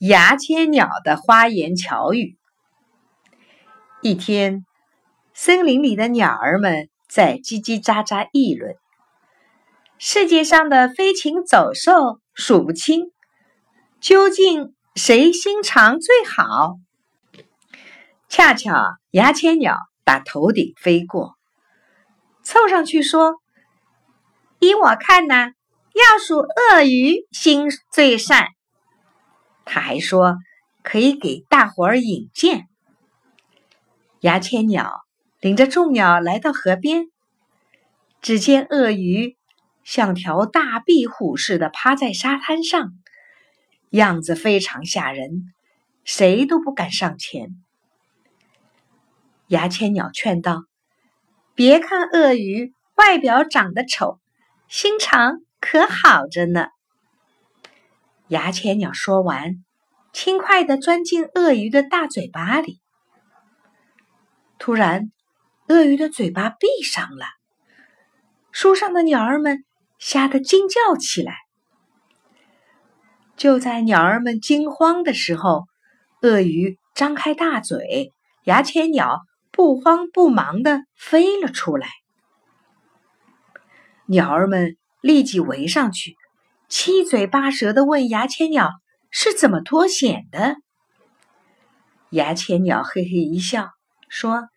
牙签鸟的花言巧语。一天，森林里的鸟儿们在叽叽喳喳议论：世界上的飞禽走兽数不清，究竟谁心肠最好？恰巧牙签鸟打头顶飞过，凑上去说：“依我看呢，要数鳄鱼心最善。”他还说可以给大伙儿引荐。牙签鸟领着众鸟来到河边，只见鳄鱼像条大壁虎似的趴在沙滩上，样子非常吓人，谁都不敢上前。牙签鸟劝道：“别看鳄鱼外表长得丑，心肠可好着呢。”牙签鸟说完，轻快地钻进鳄鱼的大嘴巴里。突然，鳄鱼的嘴巴闭上了，树上的鸟儿们吓得惊叫起来。就在鸟儿们惊慌的时候，鳄鱼张开大嘴，牙签鸟不慌不忙地飞了出来。鸟儿们立即围上去。七嘴八舌的问牙签鸟是怎么脱险的。牙签鸟嘿嘿一笑，说：“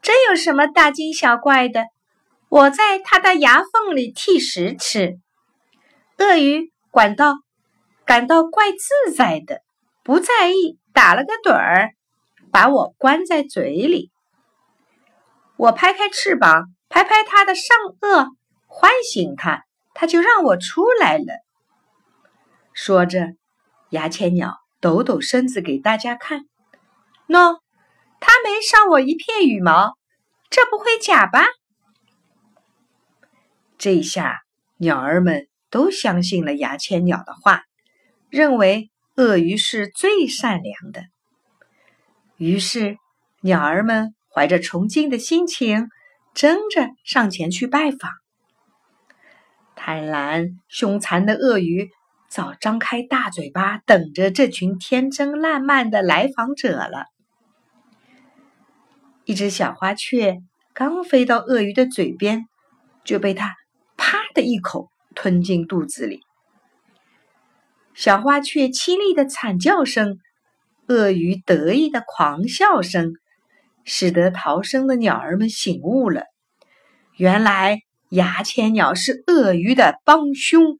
这有什么大惊小怪的？我在它的牙缝里剔食吃。”鳄鱼感到感到怪自在的，不在意，打了个盹儿，把我关在嘴里。我拍拍翅膀，拍拍它的上颚，唤醒它。他就让我出来了。说着，牙签鸟抖抖身子给大家看。喏，它没伤我一片羽毛，这不会假吧？这下，鸟儿们都相信了牙签鸟的话，认为鳄鱼是最善良的。于是，鸟儿们怀着崇敬的心情，争着上前去拜访。贪婪凶残的鳄鱼早张开大嘴巴，等着这群天真烂漫的来访者了。一只小花雀刚飞到鳄鱼的嘴边，就被它啪的一口吞进肚子里。小花雀凄厉的惨叫声，鳄鱼得意的狂笑声，使得逃生的鸟儿们醒悟了，原来。牙签鸟是鳄鱼的帮凶。